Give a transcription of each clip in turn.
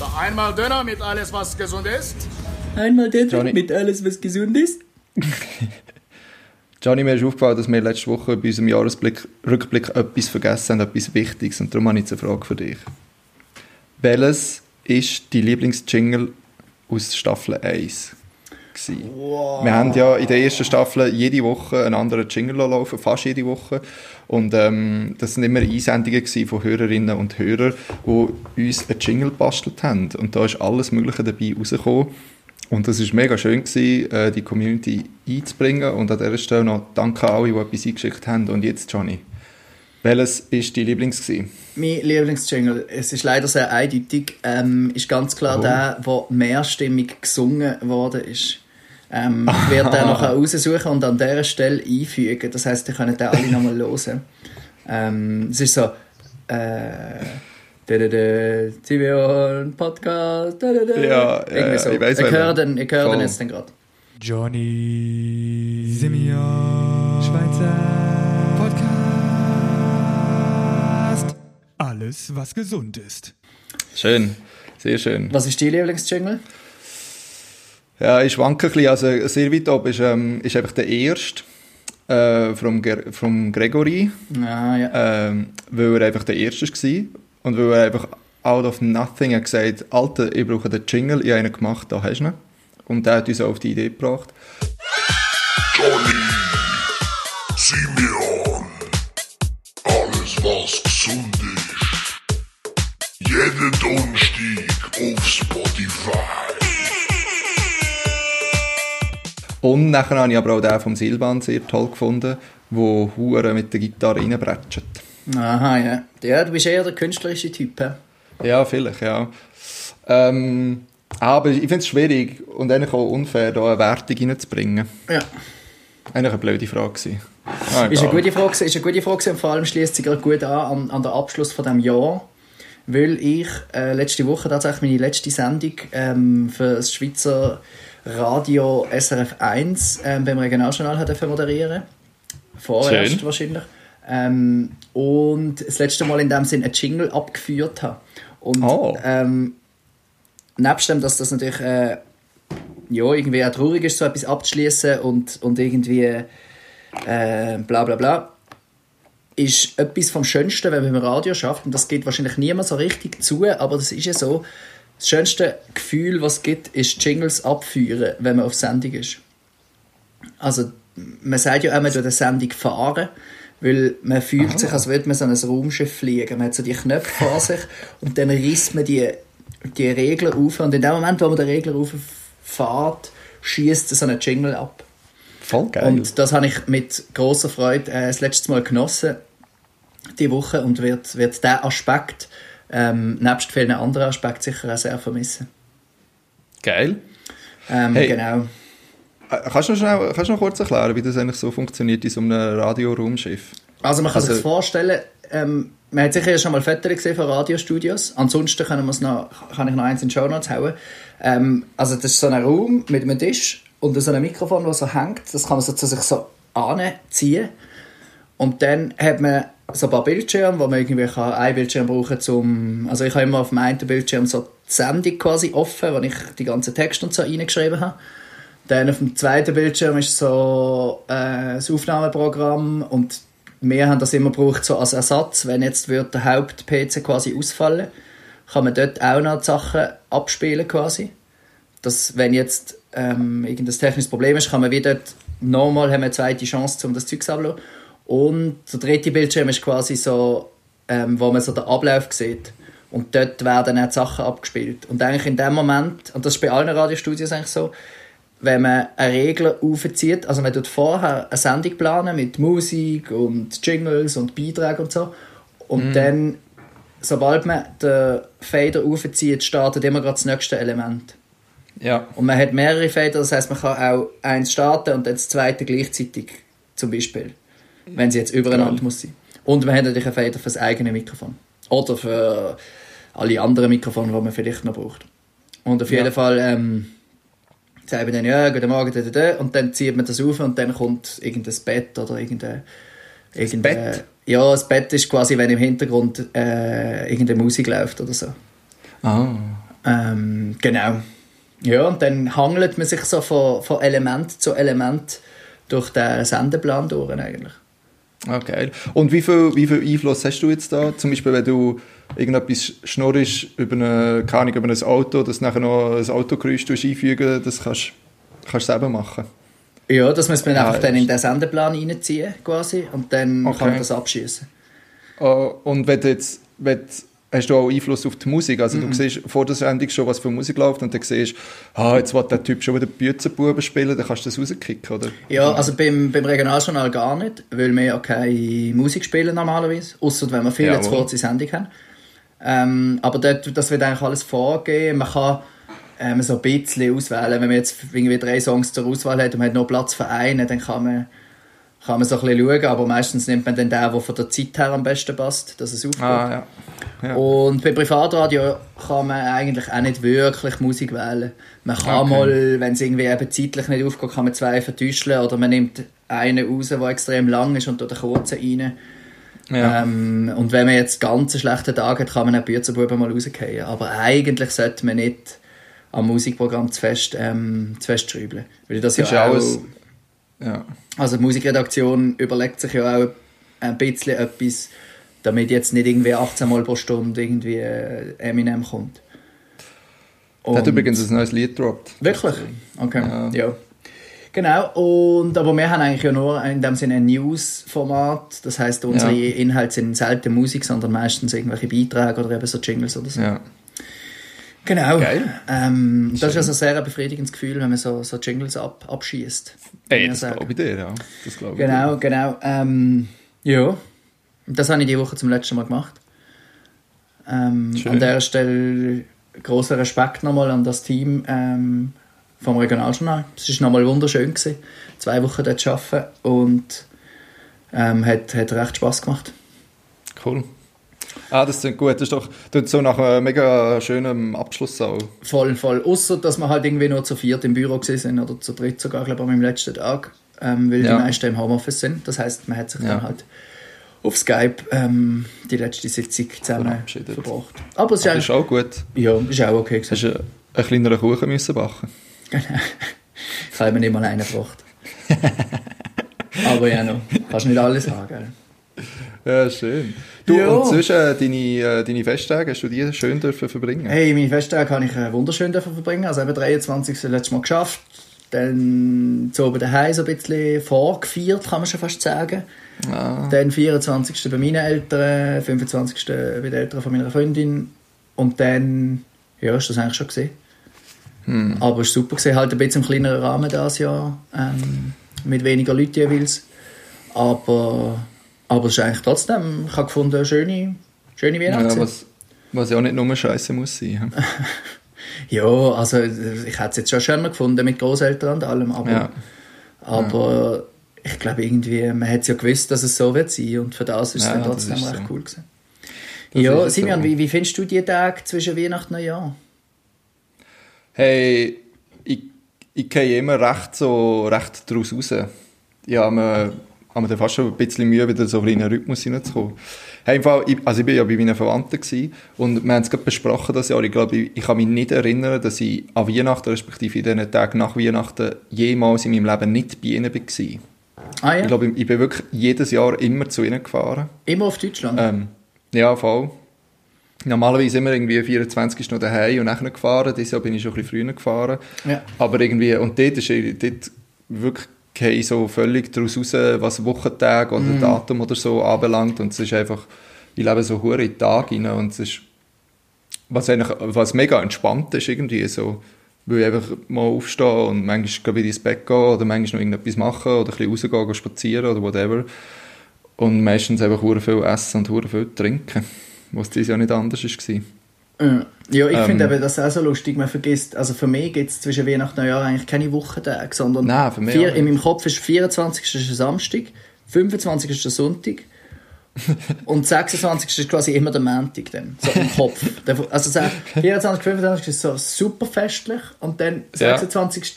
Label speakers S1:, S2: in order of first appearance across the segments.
S1: Da einmal Döner mit alles, was gesund ist.
S2: Einmal Döner
S3: Johnny.
S2: mit alles, was gesund ist.
S3: Johnny, mir ist aufgefallen, dass wir letzte Woche bei unserem Jahresrückblick etwas vergessen haben, etwas Wichtiges. Und darum habe ich jetzt eine Frage für dich. Welches ist dein Lieblingsjingle aus Staffel 1? Gewesen? Wir haben ja in der ersten Staffel jede Woche einen anderen Jingle laufen, fast jede Woche. Und ähm, das sind immer Einsendungen von Hörerinnen und Hörern, die uns einen Jingle bastelt haben. Und da ist alles Mögliche dabei rausgekommen. Und das ist mega schön gewesen, äh, die Community einzubringen. Und an dieser Stelle noch danke an alle, die etwas eingeschickt haben. Und jetzt, Johnny, welches ist dein Lieblings gewesen?
S2: Mein Lieblingsjingle, es ist leider sehr eindeutig, ähm, ist ganz klar
S3: Oh.
S2: der, der mehrstimmig gesungen worden ist. Ähm, ich werde den noch raussuchen und an dieser Stelle einfügen. Das heisst, ihr könnt den alle nochmal hören. Ähm, es ist so, äh, Zivion Podcast, da-da-da.
S3: Ja, ja,
S2: Irgendwie so.
S3: ich weiss,
S2: ich höre den, ich höre den jetzt dann gerade.
S4: Johnny Simeon Alles, was gesund ist.
S3: Schön, sehr schön.
S2: Was ist dein Lieblingsjingle?
S3: Ja, ich schwanke ein bisschen. Also sehr weit oben ist, ähm, ist einfach der erste äh, vom, Ger vom Gregory,
S2: Ah, ja.
S3: ähm, weil er einfach der erste war und weil er einfach out of nothing hat gesagt, Alter, ich brauche den Jingle, ich habe einen gemacht, da hast du ihn. Und der hat uns auf die Idee gebracht.
S5: Johnny, Simeon, alles Spotify.
S3: Und nachher habe ich aber auch den vom Silvan sehr toll gefunden, wo Hure mit der Gitarre reinbretscht.
S2: Aha, ja. Ja, du bist eher der künstlerische Typ, hä?
S3: Ja, vielleicht, ja. Ähm, aber ich finde es schwierig und eigentlich auch unfair, da eine Wertung reinzubringen.
S2: Ja.
S3: Eigentlich eine blöde Frage gewesen. Ah,
S2: Ist eine gute Frage, ist eine gute Frage und vor allem schließt sie gerade gut an, an an den Abschluss von dem Jahr, weil ich äh, letzte Woche tatsächlich meine letzte Sendung ähm, für das Schweizer Radio SRF 1 ähm, beim Regionaljournal hat moderieren. Vorerst
S3: Schön.
S2: wahrscheinlich. Ähm, und das letzte Mal in dem Sinn einen Jingle abgeführt habe. Und
S3: Oh.
S2: ähm, nebst dem, dass das natürlich äh, ja, irgendwie auch traurig ist, so etwas abzuschließen und, und irgendwie äh, bla bla bla, ist etwas vom Schönsten, wenn man im Radio schafft. Und das geht wahrscheinlich niemand so richtig zu, aber das ist ja so. Das schönste Gefühl, was es gibt, ist Jingles abführen, wenn man auf Sendung ist. Also, man sagt ja auch, man eine Sendung fahren, weil man fühlt sich, als würde man so ein Raumschiff fliegen. Man hat so die Knöpfe vor sich und dann reißt man die, die Regler auf und in dem Moment, wo man den Regler auffährt, schießt so ein Jingle ab.
S3: Voll geil.
S2: Und das habe ich mit großer Freude äh, das letzte Mal genossen, die Woche, und wird, wird diesen Aspekt, ähm, nebst vielen anderen Aspekten, sicher auch sehr vermissen.
S3: geil.
S2: Ähm,
S3: Hey.
S2: Genau.
S3: Äh, Kannst du, noch schnell, kannst du noch kurz erklären, wie das eigentlich so funktioniert in so einem Radioraumschiff?
S2: Also man kann
S3: Also-
S2: sich vorstellen, ähm, man hat sicher schon mal Fotos gesehen von Radiostudios. Ansonsten können wir's noch, kann ich noch eins in die Show Notes hauen. Ähm, also das ist so ein Raum mit einem Tisch und so einem Mikrofon, das so hängt. Das kann man so zu sich so anziehen. Und dann hat man so ein paar Bildschirme, wo man irgendwie kann einen Bildschirm brauchen zum... Also ich habe immer auf dem einen Bildschirm so die Sendung quasi offen, wo ich die ganzen Texte und so reingeschrieben habe. Dann auf dem zweiten Bildschirm ist so äh, das Aufnahmeprogramm und wir haben das immer gebraucht so als Ersatz, wenn jetzt wird der Haupt-PC quasi ausfallen, kann man dort auch noch die Sachen abspielen quasi. Dass wenn jetzt ähm, irgendein technisches Problem ist, kann man wieder nochmal haben eine zweite Chance, um das Zeug abzulassen. Und der dritte Bildschirm ist quasi so, ähm, wo man so den Ablauf sieht. Und dort werden auch die Sachen abgespielt. Und eigentlich in dem Moment, und das ist bei allen Radiostudios eigentlich so, wenn man eine Regel aufzieht, also man tut vorher eine Sendung planen mit Musik und Jingles und Beiträgen und so. Und dann, sobald man den Fader aufzieht, startet immer gerade das nächste Element.
S3: Ja.
S2: Und man hat mehrere Fader, das heißt, man kann auch eins starten und dann das zweite gleichzeitig, zum Beispiel. Wenn sie jetzt übereinander muss sein. Und man hat natürlich einen Fader für das eigene Mikrofon. Oder für alle anderen Mikrofone, die man vielleicht noch braucht. Und auf jeden Fall ähm, sagt man dann, ja, guten Morgen, da, da, da, und dann zieht man das auf und dann kommt irgendein Bett oder irgendein... irgendein
S3: Bett?
S2: Ja, das Bett ist quasi, wenn im Hintergrund äh, irgendeine Musik läuft oder so.
S3: Ah.
S2: Ähm, genau. Ja, und dann hangelt man sich so von, von Element zu Element durch den Sendeplan durch eigentlich.
S3: Ah, geil. Und wie viel, wie viel Einfluss hast du jetzt da? Zum Beispiel, wenn du irgendetwas schnurrst über, eine, keine über ein Auto, das nachher noch ein Autogeräusch einfügen das kannst du selber machen.
S2: Ja, das muss man
S3: Ja,
S2: einfach dann in den Sendeplan reinziehen quasi und dann
S3: Okay.
S2: kann man das abschießen.
S3: Äh, und wenn du jetzt, wenn du, hast du auch Einfluss auf die Musik? Also
S2: Mhm.
S3: du siehst vor der Sendung schon, was für Musik läuft und dann siehst ah, jetzt will der Typ schon wieder Büzenbuben spielen, dann kannst du das rauskicken, oder?
S2: Ja, also beim, beim Regionaljournal gar nicht, weil wir ja keine Musik spielen normalerweise, außer wenn wir viel
S3: Jawohl.
S2: zu kurze Sendung haben. Ähm, aber dort, das wird eigentlich alles vorgehen. Man kann ähm, so ein bisschen auswählen. Wenn man jetzt irgendwie drei Songs zur Auswahl hat und man hat noch Platz für einen, dann kann man, kann man so ein bisschen schauen. Aber meistens nimmt man dann den, der von der Zeit her am besten passt, dass es aufgeht.
S3: Ah, ja. ja.
S2: Und bei Privatradio kann man eigentlich auch nicht wirklich Musik wählen. Man kann
S3: Okay.
S2: mal, wenn es irgendwie eben zeitlich nicht aufgeht, kann man zwei vertäuschen oder man nimmt einen raus, der extrem lang ist und tut den kurzen rein.
S3: ja.
S2: Ähm, und wenn man jetzt ganz einen schlechten Tag hat, kann man einen Bürzerbuben mal rausgehen. Aber eigentlich sollte man nicht am Musikprogramm zu fest, ähm, zu fest schrauben. Weil das,
S3: Das
S2: ja auch,
S3: alles- ja.
S2: also die Musikredaktion überlegt sich ja auch ein bisschen etwas, damit jetzt nicht irgendwie 18 Mal pro Stunde irgendwie äh, Eminem kommt.
S3: Der hat
S2: Und-
S3: übrigens ein neues Lied gedroppt.
S2: Wirklich? Okay,
S3: Ja.
S2: ja. Genau, und, aber wir haben eigentlich ja nur in dem Sinne ein News-Format. Das heißt, unsere
S3: Ja.
S2: Inhalte sind selten Musik, sondern meistens irgendwelche Beiträge oder eben so Jingles oder so.
S3: Ja.
S2: Genau.
S3: Geil.
S2: Ähm, das ist also ein sehr befriedigendes Gefühl, wenn man so, so Jingles ab, abschießt.
S3: Ey, das glaube ich dir, ja. Das glaube ich
S2: Genau, genau. Ähm, ja, das habe ich die Woche zum letzten Mal gemacht. Ähm,
S3: Schön.
S2: an der Stelle großer Respekt nochmal an das Team ähm, vom Regionaljournal. Es war nochmal wunderschön, gewesen, zwei Wochen dort zu arbeiten und ähm, hat, hat recht Spass gemacht.
S3: dir. Cool. Ah, das klingt gut. Das ist doch tut so nach einem mega schönen Abschluss auch.
S2: Voll, voll. Außer dass wir halt irgendwie nur zu viert im Büro sind oder zu dritt sogar, glaube ich, meinem letzten Tag, ähm, weil
S3: Ja.
S2: die meisten im Homeoffice sind. Das heißt, man hat sich
S3: Ja.
S2: dann halt auf Skype ähm, die letzte Sitzung zusammen verbracht. Aber es ist, eigentlich,
S3: ist auch gut.
S2: ja, ist auch okay
S3: Hast
S2: gewesen.
S3: du einen kleineren Kuchen müssen backen
S2: Genau. Ich habe mir nicht mal einen gebracht. Aber ja, noch. Kannst nicht alles haben, gell?
S3: Ja, schön. Du,
S2: Ja.
S3: und zwischen äh, deine, äh, deine Festtage, hast du die schön dürfen verbringen?
S2: Hey, meine Festtage kann ich äh, wunderschön dürfen verbringen. Also eben 23. letztes Mal geschafft. Dann zu oben daheim so ein bisschen vorgefeiert, kann man schon fast sagen.
S3: Ah,
S2: Dann 24. bei meinen Eltern, 25. bei den Eltern von meiner Freundin. Und dann, ja, ist das eigentlich schon gesehen. Aber es war super gesehen, halt ein bisschen im kleineren Rahmen das Jahr, ähm, mit weniger Leuten jeweils. Aber, aber es ist eigentlich trotzdem, ich habe gefunden, eine schöne, schöne Weihnachtszeit.
S3: ja, was, was ja auch nicht nur Scheiße muss sein.
S2: Ja, also ich hätte es jetzt schon schöner gefunden mit Großeltern und allem, aber,
S3: Ja.
S2: aber ich glaube irgendwie, man hat ja gewusst, dass es so wird sein und für das ist es
S3: Ja,
S2: dann trotzdem recht
S3: so.
S2: cool gewesen.
S3: Das
S2: ja,
S3: es
S2: Simeon,
S3: so.
S2: wie, wie findest du die Tage zwischen Weihnachten und Neujahr?
S3: Hey, ich, ich gehe immer recht, so, recht daraus raus. Ich habe mir, habe mir dann fast schon ein bisschen Mühe, wieder so in den Rhythmus hineinzukommen. Hey, im Fall, ich, also ich war ja bei meinen Verwandten gewesen, und wir haben es gerade besprochen das Jahr. Ich glaube, ich, ich kann mich nicht erinnern, dass ich an Weihnachten, respektive in diesen Tagen nach Weihnachten, jemals in meinem Leben nicht bei ihnen war.
S2: Ah ja,
S3: Ich glaube, ich, ich bin wirklich jedes Jahr immer zu ihnen gefahren.
S2: immer auf Deutschland.
S3: Ähm, ja, voll. Normalerweise immer irgendwie 24 noch daheim und nachher gefahren. Dieses Jahr bin ich schon ein bisschen früher gefahren.
S2: Ja.
S3: Aber irgendwie, und dort ist dort wirklich gehe ich so völlig daraus raus, was Wochentag oder
S2: Mhm.
S3: Datum oder so anbelangt. Und es ist einfach, ich lebe so hure in den Tag rein und es ist, was eigentlich, was mega entspannt ist irgendwie so, weil ich einfach mal aufstehen und manchmal wieder ins Bett gehen oder manchmal noch irgendetwas machen oder ein bisschen rausgehen, gehen spazieren oder whatever. Und meistens einfach hure viel essen und hure viel trinken, was dieses Jahr nicht anders war.
S2: Ja, ich
S3: Ähm.
S2: finde eben das auch so lustig. Man vergisst, also für mich gibt es zwischen Weihnachten und Neujahr eigentlich keine Wochentage, sondern
S3: Nein, für mich
S2: vier, in meinem Kopf ist 24. ist Samstag, 25. ist Sonntag und 26. ist quasi immer der Montag dann, so im Kopf. Also so 24, 25 ist so super festlich und dann
S3: Ja.
S2: 26.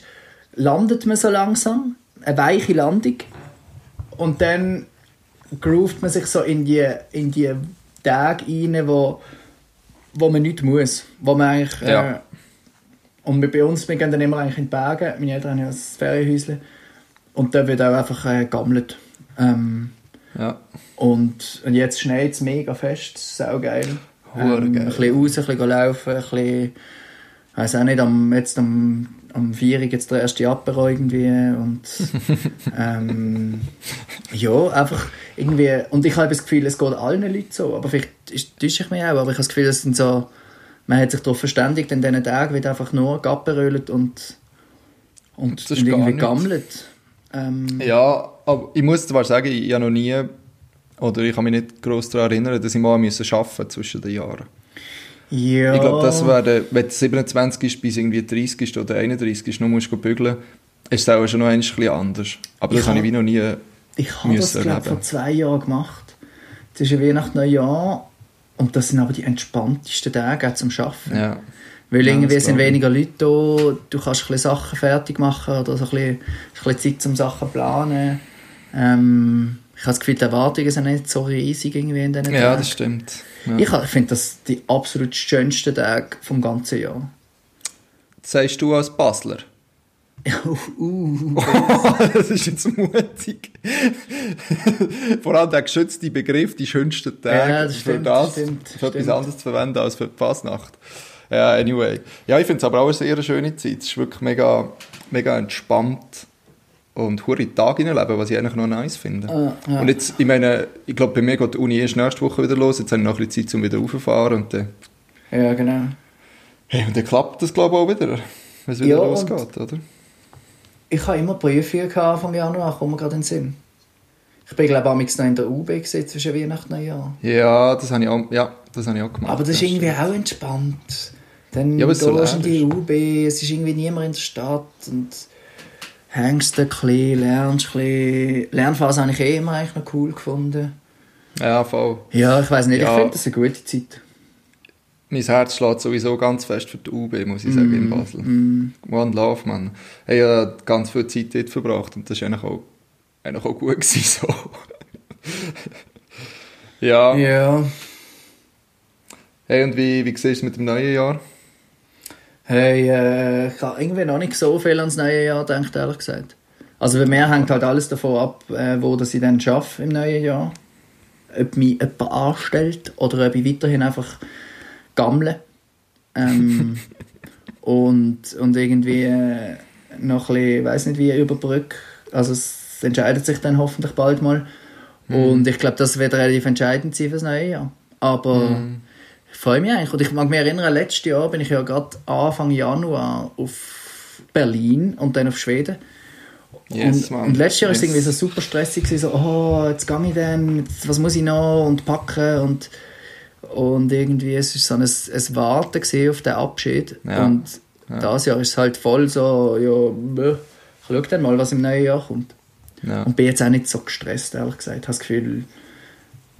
S2: landet man so langsam, eine weiche Landung und dann groovt man sich so in die, in die Tage rein, wo wo man nicht muss. Wo man eigentlich... Äh,
S3: Ja.
S2: und wir, bei uns, wir gehen dann immer eigentlich in die Berge. Meine Eltern haben ja ein Ferienhäuschen. Und da wird auch einfach äh, gammelt. Ähm,
S3: Ja.
S2: und, und jetzt schneit es mega fest. Sau geil. Ähm,
S3: geil.
S2: Ein bisschen raus, ein bisschen laufen, ein bisschen... Ich weiss auch nicht, am, jetzt am, am 4 Uhr jetzt der erste Apero irgendwie und ähm, ja, einfach irgendwie und ich habe das Gefühl, es geht allen Leuten so, aber vielleicht täusche ich mich auch, aber ich habe das Gefühl, es sind so man hat sich darauf verständigt, in diesen Tagen wird einfach nur Gapperölt und und,
S3: Das
S2: und irgendwie gammelt. Ähm,
S3: Ja, aber ich muss zwar sagen, ich, ich habe noch nie, oder ich kann mich nicht gross daran erinnern, dass ich mal müssen arbeiten zwischen den Jahren.
S2: ja,
S3: Ich glaube, das wäre, wenn du 27 ist, bis irgendwie 30 ist oder 31 ist, nur musst du bügeln, ist es auch schon noch ein bisschen anders. Aber das
S2: Ich
S3: habe ich wie noch nie
S2: Ich habe das, glaube vor zwei Jahren gemacht. Das ist ja Weihnachten, Neujahr. Und das sind aber die entspanntesten Tage zum Arbeiten.
S3: Ja.
S2: Weil
S3: Ja,
S2: irgendwie sind weniger Leute da, du kannst ein bisschen Sachen fertig machen oder so ein bisschen, Zeit zum Sachen planen. Ähm, ich habe das Gefühl, die Erwartungen sind nicht so riesig irgendwie in diesen
S3: Ja,
S2: Tagen.
S3: das stimmt. Ja.
S2: Ich finde das die absolut schönsten Tage vom ganzen Jahr.
S3: Das sagst du als Basler?
S2: Uh,
S3: das ist jetzt mutig. Vor allem der geschützte Begriff, die schönsten Tage,
S2: Ja, das
S3: für
S2: stimmt,
S3: das,
S2: stimmt,
S3: für etwas
S2: stimmt.
S3: anderes zu verwenden als für die Fasnacht. Ja, anyway. Ja, ich finde es aber auch eine sehr schöne Zeit. Es ist wirklich mega, mega entspannt und hure Tag hineinleben, was ich eigentlich noch nice finde.
S2: Ah, ja.
S3: Und jetzt, ich meine, ich glaube, bei mir geht die Uni erst nächste Woche wieder los. Jetzt habe ich noch ein bisschen Zeit, um wieder raufzufahren und dann,
S2: ja, genau.
S3: hey, und dann klappt das, glaube ich, auch wieder, wenn es wieder
S2: Ja,
S3: losgeht, oder?
S2: Ich habe immer Prüfungen vom Januar, kommt mir gerade in den Sinn. Ich bin, glaube ich, noch in der UB gewesen, zwischen Weihnachten und Neujahr.
S3: Ja, das habe ich auch, ja, das habe ich auch gemacht.
S2: Aber das ist irgendwie auch entspannt. Dann
S3: Ja, es so
S2: in die UB, es ist irgendwie niemand in der Stadt und hängst ein bisschen, lernst ein bisschen. Lernphase habe ich eh immer eigentlich noch cool gefunden.
S3: Ja, voll.
S2: Ja, ich weiß nicht, ich
S3: Ja.
S2: finde das eine gute Zeit.
S3: Mein Herz schlägt sowieso ganz fest für die UB, muss ich sagen,
S2: Mm,
S3: in Basel. One Love, man. Ich habe ganz viel Zeit dort verbracht und das war eigentlich auch, eigentlich auch gut. Gewesen, so. ja.
S2: Ja.
S3: Hey, und wie, wie siehst du es mit dem neuen Jahr?
S2: Hey, äh, ich habe irgendwie noch nicht so viel ans neue Jahr gedacht, ehrlich gesagt. Also bei mir hängt halt alles davon ab, äh, wo das ich dann schaffe im neuen Jahr. Ob mich jemand anstellt oder ob ich weiterhin einfach gammle. Ähm, und, und irgendwie äh, noch ein bisschen, weiß nicht wie, überbrücke. Also es entscheidet sich dann hoffentlich bald mal. Und ich glaube, das wird relativ entscheidend sein für das neue Jahr. Aber ich freue mich eigentlich. Und ich mag mich erinnern, letztes Jahr bin ich ja gerade Anfang Januar auf Berlin und dann auf Schweden.
S3: Yes,
S2: und, und letztes Jahr war es
S3: Yes.
S2: irgendwie so super stressig, so, oh, jetzt gehe ich dann, was muss ich noch und packen und, und irgendwie, es war so ein, ein Warten auf den Abschied.
S3: Ja.
S2: Und das Jahr ist es halt voll so, ja, ich schau dann mal, was im neuen Jahr kommt.
S3: Ja.
S2: Und bin jetzt auch nicht so gestresst, ehrlich gesagt. Ich habe das Gefühl,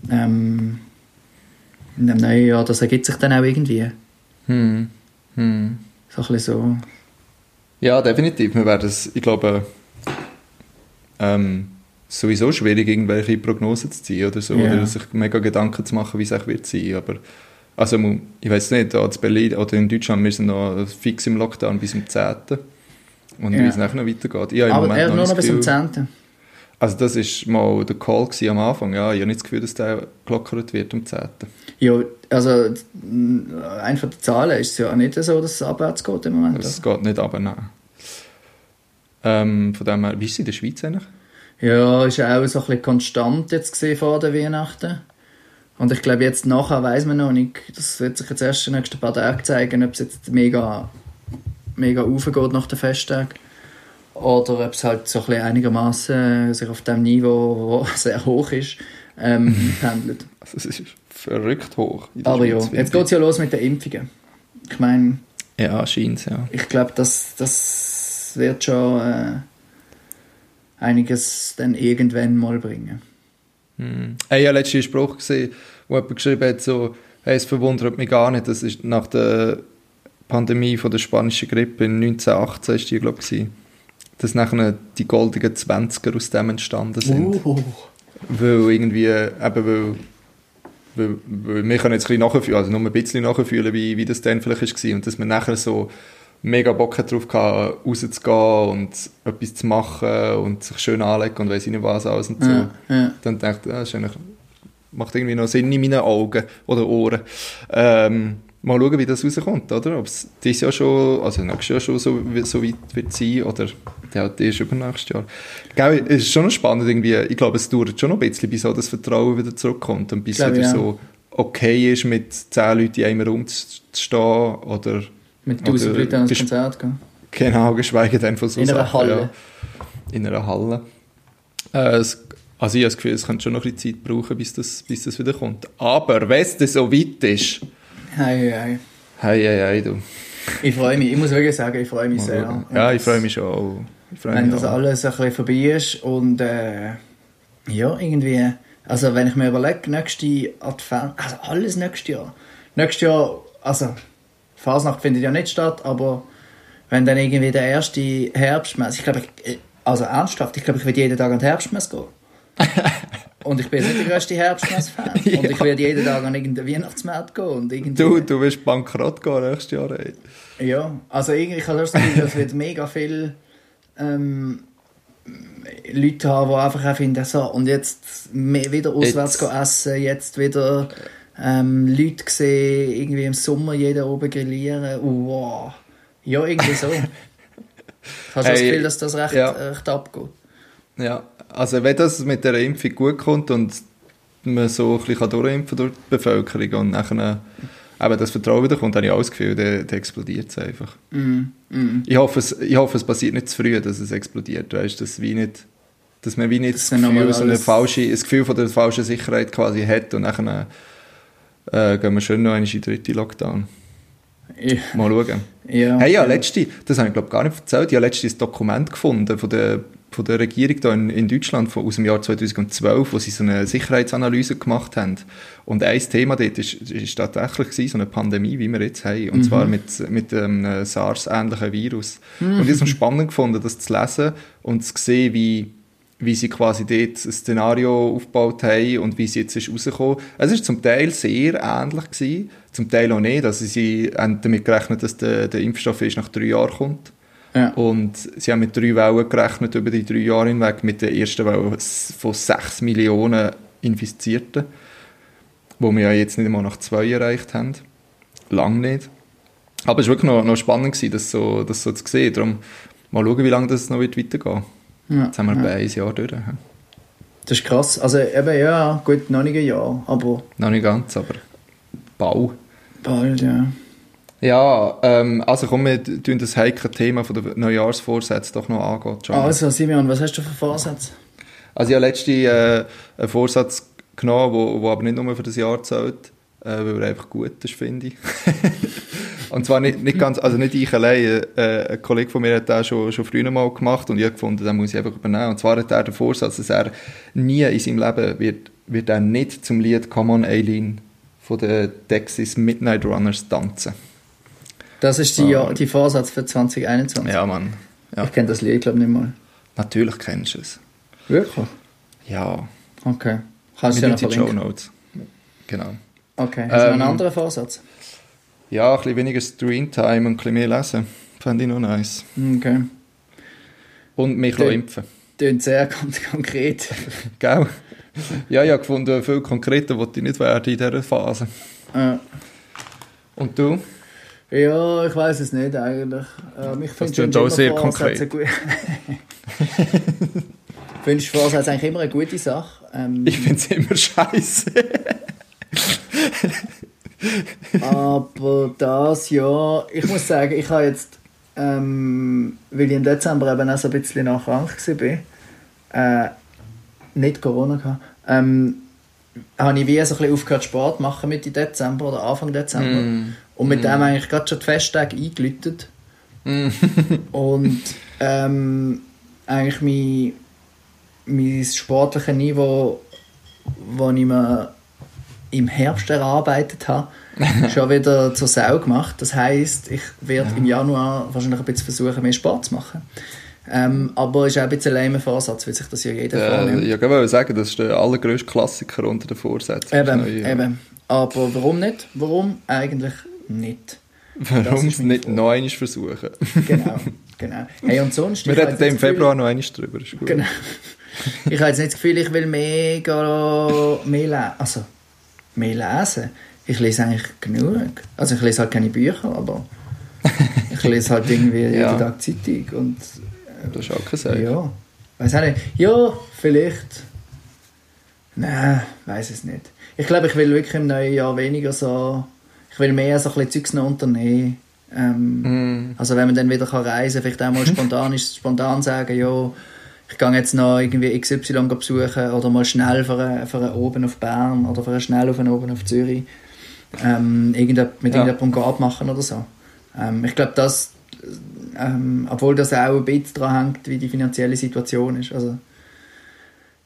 S2: ähm, in dem neuen Jahr, das ergibt sich dann auch irgendwie.
S3: Hm. Hm.
S2: So ein bisschen so.
S3: Ja, definitiv. Wir werden es, ich glaube, ähm, sowieso schwierig, irgendwelche Prognosen zu ziehen oder so.
S2: Ja.
S3: Oder sich mega Gedanken zu machen, wie es auch wird sein. Aber, also, ich weiß nicht, in Berlin oder in Deutschland, wir sind noch fix im Lockdown bis zum 10. Und
S2: Ja.
S3: wie es nachher noch weitergeht. Ich
S2: Aber
S3: Moment
S2: äh, nur noch bis zum
S3: Gefühl-
S2: 10.
S3: Also, das war mal der Call am Anfang. Ja, ich habe nicht das Gefühl, dass der gelockert wird am 10.
S2: Ja, also einfach der Zahlen ist es ja nicht so, dass es abwärts geht im Moment.
S3: Es geht nicht aber nein. Ähm, von dem her, wie ist es in der Schweiz eigentlich?
S2: Ja, ist auch so ein bisschen konstant jetzt gesehen vor der Weihnachten. Und ich glaube, jetzt nachher weiß man noch nicht, das wird sich jetzt erst in den nächsten paar Tagen zeigen, ob es jetzt mega, mega aufgeht nach den Festtagen. Oder ob es halt so ein bisschen einigermaßen sich auf dem Niveau, das sehr hoch ist, ähm, pendelt.
S3: Also, es ist verrückt hoch.
S2: Aber ja,
S3: Schweiz,
S2: jetzt geht es ja los mit den Impfungen. Ich meine,
S3: Ja, scheint ja.
S2: ich glaube, das, das wird schon äh, einiges dann irgendwann mal bringen.
S3: Hm. Hey, ich habe letzten Spruch gesehen, wo jemand geschrieben hat, so, hey, es verwundert mich gar nicht, das ist nach der Pandemie von der spanischen Grippe in 1918, ist die, glaube ich, gewesen, dass nachher die goldenen 20er aus dem entstanden sind.
S2: Uh.
S3: Weil irgendwie, eben weil weil, weil wir können jetzt ein bisschen nachfühlen, also nur ein bisschen nachfühlen, wie, wie das dann vielleicht war und dass wir nachher so mega Bock drauf gehabt, rauszugehen und etwas zu machen und sich schön anlegen und weiss ich nicht was alles und so.
S2: Ja, ja.
S3: Dann dachte ich, ja, das macht irgendwie noch Sinn in meinen Augen oder Ohren. Ähm, mal schauen, wie das rauskommt, oder? Ob es dieses Jahr schon, also nächstes Jahr schon so, so weit wird sein oder das ist übernächstes Jahr. Gell, es ist schon noch spannend irgendwie, ich glaube, es dauert schon noch ein bisschen, bis so das Vertrauen wieder zurückkommt und bis
S2: Glaube
S3: wieder
S2: ja.
S3: so okay ist, mit zehn Leuten in einem Raum zu stehen oder
S2: Mit 1000
S3: Oder
S2: Leuten ans Konzert gehen.
S3: Genau, geschweige denn von so
S2: In einer
S3: Sachen,
S2: Halle.
S3: Ja. In einer Halle. Äh, es, also ich habe das Gefühl, es könnte schon noch ein bisschen Zeit brauchen, bis das, bis das wieder kommt. Aber wenn es dann so weit ist,
S2: Hey, hey.
S3: hey, hey, hey, du.
S2: Ich freue mich, ich muss wirklich sagen, ich freue mich
S3: Mal
S2: sehr.
S3: schauen. Ja, ich freue mich schon auch. Ich freue
S2: Wenn das
S3: auch.
S2: alles ein bisschen vorbei ist und äh, ja, irgendwie, also wenn ich mir überlege, nächste Advent, also alles nächstes Jahr. Nächstes Jahr, also Fasnacht findet ja nicht statt, aber wenn dann irgendwie der erste Herbstmess, ich glaube, ich, also ernsthaft, ich glaube, ich werde jeden Tag an die Herbstmess gehen. und ich bin nicht der grösste Herbstmess-Fan. Und ich werde jeden Tag an irgendeinen Weihnachtsmarkt gehen. Und irgendwie,
S3: Du, du wirst bankrott gehen nächstes Jahr. Ey.
S2: ja, also irgendwie, ich habe das Gefühl, es wird mega viel ähm, Leute haben, die einfach auch finden, so, und jetzt wieder auswärts
S3: Jetzt-
S2: gehen essen, jetzt wieder ähm, Leute sehen, irgendwie im Sommer jeder oben grillieren, uh, wow. Ja, irgendwie so. Hast du das
S3: Hey,
S2: Gefühl, dass das recht,
S3: ja.
S2: recht abgeht?
S3: Ja, also wenn das mit der Impfung gut kommt und man so ein bisschen durchimpfen durch die Bevölkerung und nachher eben das Vertrauen wieder kommt, habe ich auch das Gefühl, dann, dann explodiert es einfach. Ich, hoffe, es, ich hoffe, es passiert nicht zu früh, dass es explodiert, weißt, dass, wie nicht, dass man wie nicht das,
S2: nochmal
S3: Gefühl, so eine falsche, das Gefühl von der falschen Sicherheit quasi hat und nachher äh, gehen wir schön noch in den dritten Lockdown.
S2: Ja.
S3: Mal schauen.
S2: ja.
S3: Hey, ja, letzte, das habe ich glaube gar nicht erzählt, ich habe letztens ein Dokument gefunden von der, von der Regierung da in, in Deutschland von, aus dem Jahr 2012, wo sie so eine Sicherheitsanalyse gemacht haben. Und ein Thema dort ist, ist tatsächlich gewesen, so eine Pandemie, wie wir jetzt haben, und zwar mit, mit einem SARS-ähnlichen Virus. Und ich habe es spannend gefunden, das zu lesen und zu sehen, wie wie sie quasi dort ein Szenario aufgebaut haben und wie sie jetzt ist rausgekommen. Es war zum Teil sehr ähnlich, gewesen, zum Teil auch nicht. Also sie haben damit gerechnet, dass der, der Impfstoff erst nach drei Jahren kommt.
S2: Ja.
S3: Und sie haben mit drei Wellen gerechnet über die drei Jahre hinweg, mit der ersten Welle von sechs Millionen Infizierten, wo wir ja jetzt nicht einmal nach zwei erreicht haben. Lang nicht. Aber es war wirklich noch, noch spannend, gewesen, das, so, das so zu sehen. Darum mal schauen, wie lange das noch wird weitergehen
S2: Ja.
S3: Jetzt haben wir bei ein Jahr durch.
S2: Das ist krass. Also eben, ja, gut, noch nicht ein Jahr, aber
S3: Noch nicht ganz, aber Bau.
S2: bald, ja.
S3: Ja, ähm, also komm, wir tun das heikle Thema von der Neujahrsvorsätze doch noch angehen. John.
S2: Also, Simeon, was hast du für Vorsätze?
S3: Also ich habe letztens äh, einen Vorsatz genommen, wo, wo aber nicht nur für das Jahr zählt, äh, weil er einfach gut ist, finde ich. und zwar nicht, nicht ganz, also nicht ich allein, äh, ein Kollege von mir hat das schon, schon früher mal gemacht und ich habe gefunden, den muss ich einfach übernehmen. Und zwar hat er den Vorsatz, dass er nie in seinem Leben wird, wird er nicht zum Lied Come on Aileen von den Texas Midnight Runners tanzen.
S2: Das ist die, ja, die Vorsatz für 2021.
S3: Ja, Mann. Ja.
S2: Ich kenne das Lied, glaube ich, nicht mal.
S3: Natürlich kennst du es.
S2: Wirklich?
S3: Ja.
S2: Okay. Kannst du ja noch
S3: die Show. Notes. Genau.
S2: Okay. Hast du noch einen
S3: Ähm,
S2: anderen Vorsatz?
S3: Ja, ein bisschen weniger Screentime und ein bisschen mehr lesen. Fände ich noch nice.
S2: Okay.
S3: Und mich auch impfen.
S2: Klingt sehr kon konkret.
S3: Gell? Ja, ich habe gefunden, viel konkreter wollte ich nicht werden in dieser Phase.
S2: Äh,
S3: Und du?
S2: ja, ich weiß es nicht eigentlich. Ähm, ich finde
S3: klingt auch sehr konkret.
S2: Findest du Vorsätze eigentlich immer eine gute Sache? Ähm,
S3: Ich finde es immer scheiße.
S2: Aber das ja, ich muss sagen, ich habe jetzt, ähm, weil ich im Dezember eben auch so ein bisschen noch krank war, äh, nicht Corona gehabt, ähm, habe ich wie so ein bisschen aufgehört Sport zu machen Mitte Dezember oder Anfang Dezember.
S3: Mm.
S2: Und mit dem eigentlich gerade schon die Festtage eingeläutet. Und ähm, eigentlich mein, mein sportliches Niveau, das ich mir im Herbst erarbeitet habe, schon wieder zur Sau gemacht. Das heisst, ich werde im Januar wahrscheinlich ein bisschen versuchen, mehr Sport zu machen. Ähm, aber ist auch ein bisschen ein Vorsatz, weil sich das ja jeder
S3: Äh,
S2: vornimmt.
S3: ja, ich wollte sagen, das ist der allergrößte Klassiker unter den Vorsätzen.
S2: Eben,
S3: ja.
S2: eben. Aber warum nicht? Warum eigentlich nicht?
S3: Warum es nicht
S2: Frage.
S3: noch einmal versuchen?
S2: Genau, genau. Hey, und sonst...
S3: Wir reden im
S2: Gefühl-
S3: Februar noch einmal drüber. Ist gut.
S2: Genau. Ich habe jetzt nicht das Gefühl, ich will mega mehr lesen. Also, mehr lesen. Ich lese eigentlich genug. Also ich lese halt keine Bücher, aber ich lese halt irgendwie jeden
S3: Ja.
S2: Tag Zeitung. Und
S3: Das ist auch kein Sagen.
S2: ja, weiß auch nicht. Ja, vielleicht. Nein, weiß es nicht. Ich glaube, ich will wirklich im neuen Jahr weniger so. Ich will mehr so ein bisschen Zeugs noch unternehmen. Ähm,
S3: Mm.
S2: Also wenn man dann wieder kann reisen kann, vielleicht auch mal spontan, spontan sagen, ja, ich gehe jetzt noch irgendwie XY besuchen oder mal schnell für einen, für einen oben auf Bern oder für einen schnell auf einen oben auf Zürich ähm, irgendjemand, mit
S3: Ja.
S2: irgendjemandem abmachen oder so. Ähm, ich glaube, das, ähm, obwohl das auch ein bisschen daran hängt, wie die finanzielle Situation ist. Also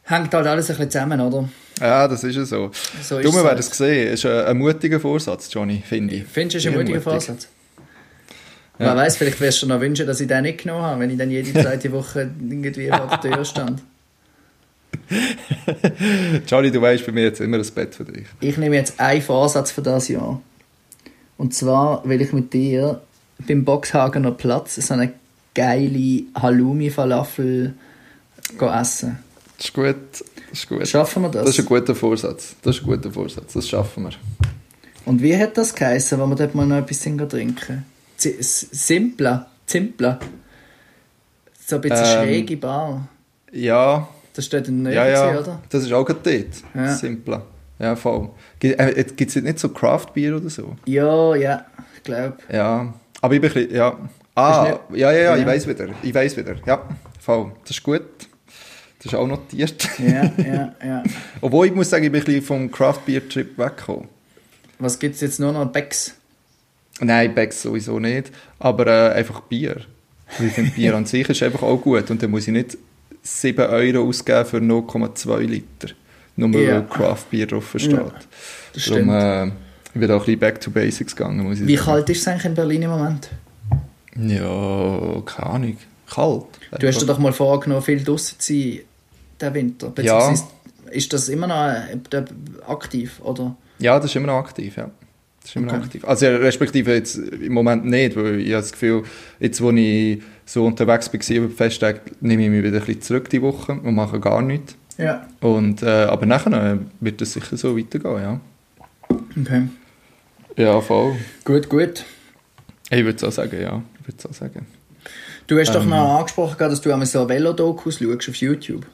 S2: hängt halt alles ein bisschen zusammen, oder?
S3: Ja, das ist ja so.
S2: So ist
S3: du,
S2: es
S3: wir werden
S2: halt.
S3: es sehen. Es ist ein, ein mutiger Vorsatz, Johnny, finde ich.
S2: Findest du, es ist ein mutiger
S3: mutig.
S2: Vorsatz?
S3: Ja.
S2: Wer weiß, vielleicht wirst du noch wünschen, dass ich den nicht genommen habe, wenn ich dann jede zweite Woche irgendwie vor der Tür stand.
S3: Johnny, du weißt, bei mir jetzt immer ein Bett für dich.
S2: Ich nehme jetzt einen Vorsatz für das Jahr. Und zwar will ich mit dir beim Boxhagener Platz so eine geile Halloumi-Falafel essen.
S3: Das ist gut. Das ist gut.
S2: Schaffen wir das?
S3: Das ist ein guter Vorsatz. Das ist ein guter Vorsatz. Das schaffen wir.
S2: Und wie hat das geheißen, wenn wir dort mal noch etwas trinken trinken? Z- S- Simpla. Zimpla. So ein bisschen
S3: Ähm,
S2: schräge Bar.
S3: Ja,
S2: Das steht in der
S3: ja, ja.
S2: oder?
S3: Das ist auch gerade dort.
S2: Ja.
S3: Simpler. Ja, voll. Gibt äh, es nicht so Craft-Bier oder so?
S2: Ja, ja, ich glaube.
S3: Ja. Aber ich bin ein bisschen, ja. Ah,
S2: Ist
S3: ja, ja, ja, ich weiß wieder. Ich weiß wieder. Ja, voll. Das ist gut. Das ist auch notiert.
S2: Ja, ja, ja.
S3: Obwohl ich muss sagen, ich bin ein bisschen vom Craft-Bier-Trip weggekommen.
S2: Was gibt es jetzt nur noch? Becks?
S3: Nein, Becks sowieso nicht. Aber äh, einfach Bier. Weil Ich finde, Bier an sich ist einfach auch gut. Und dann muss ich nicht 7 Euro ausgeben für 0,2 Liter. Nur
S2: Ja.
S3: weil Craft-Bier drauf steht.
S2: Ja, das
S3: Darum,
S2: stimmt.
S3: äh, ich bin auch ein bisschen back to basics gegangen, muss ich
S2: Wie
S3: sagen.
S2: kalt ist es eigentlich in Berlin im Moment?
S3: Ja, keine Ahnung. Kalt.
S2: Du hast dir doch mal vorgenommen, viel draußen zu sein, den Winter.
S3: Ja.
S2: Ist das immer noch äh, aktiv, oder?
S3: Ja, das ist immer noch aktiv, ja. Das ist immer
S2: Okay.
S3: aktiv. Also respektive jetzt im Moment nicht, weil ich habe das Gefühl, jetzt wo ich so unterwegs war über die Festtage, nehme ich mich wieder ein bisschen zurück die Woche und mache gar nichts.
S2: Ja.
S3: Und, äh, aber nachher äh, wird es sicher so weitergehen, ja.
S2: Okay.
S3: Ja, voll.
S2: Gut, gut.
S3: Ich würde es auch sagen, ja. Ich würde auch sagen.
S2: Du hast doch
S3: Ähm.
S2: noch angesprochen, dass du einmal so Velodokus schaust auf YouTube.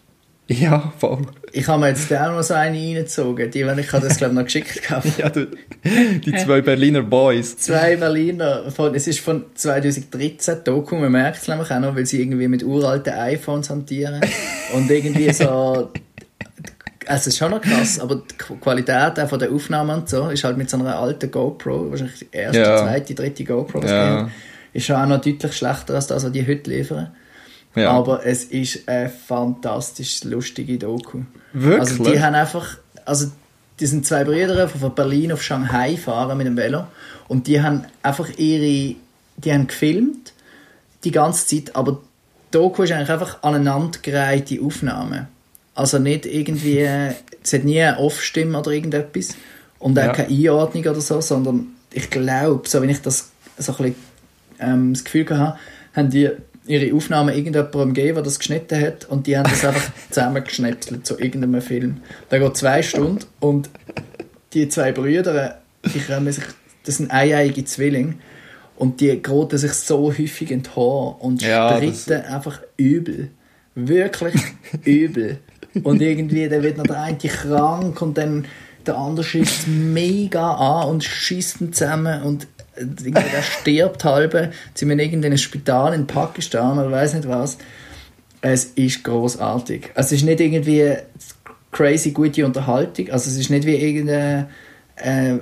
S3: Ja, voll.
S2: Ich habe mir jetzt auch noch so eine reingezogen. Die, wenn ich habe das glaube ich noch geschickt gehabt.
S3: Ja, du, die zwei Berliner Boys.
S2: Zwei Berliner, von, es ist von 2013 Doku, man merkt es nämlich auch noch, weil sie irgendwie mit uralten iPhones hantieren und irgendwie so, also es ist schon noch krass, aber die Qu- Qualität auch von der Aufnahme und so ist halt mit so einer alten GoPro, wahrscheinlich die erste,
S3: Ja.
S2: zweite, dritte GoPro,
S3: Ja.
S2: ist schon auch noch deutlich schlechter als das, was die heute liefern.
S3: Ja.
S2: Aber es ist eine fantastisch lustige Doku.
S3: Wirklich?
S2: Also die haben einfach, also die sind zwei Brüder, die von Berlin auf Shanghai fahren mit dem Velo und die haben einfach ihre, die haben gefilmt die ganze Zeit, aber die Doku ist eigentlich einfach aneinandergereihte Aufnahmen. Also nicht irgendwie, es hat nie eine Off-Stimme oder irgendetwas und auch
S3: Ja.
S2: keine Einordnung oder so, sondern ich glaube, so wenn ich das so ein bisschen ähm, das Gefühl hatte, haben die ihre Aufnahmen irgendjemandem gegeben, der das geschnitten hat und die haben das einfach zusammengeschnetzelt zu irgendeinem Film. Der geht zwei Stunden und die zwei Brüder, die kommen sich, das sind eineiige Zwillinge und die geraten sich so häufig in die Haare und
S3: Ja,
S2: streiten einfach übel. Wirklich übel. Und irgendwie, dann wird noch der eine krank und dann der andere schießt mega an und schießt ihn zusammen und der stirbt halbe. Sind in irgendeinem Spital in Pakistan oder weiß nicht was. Es ist großartig. Es ist nicht irgendwie crazy gute Unterhaltung. Also es ist nicht wie irgendeine äh,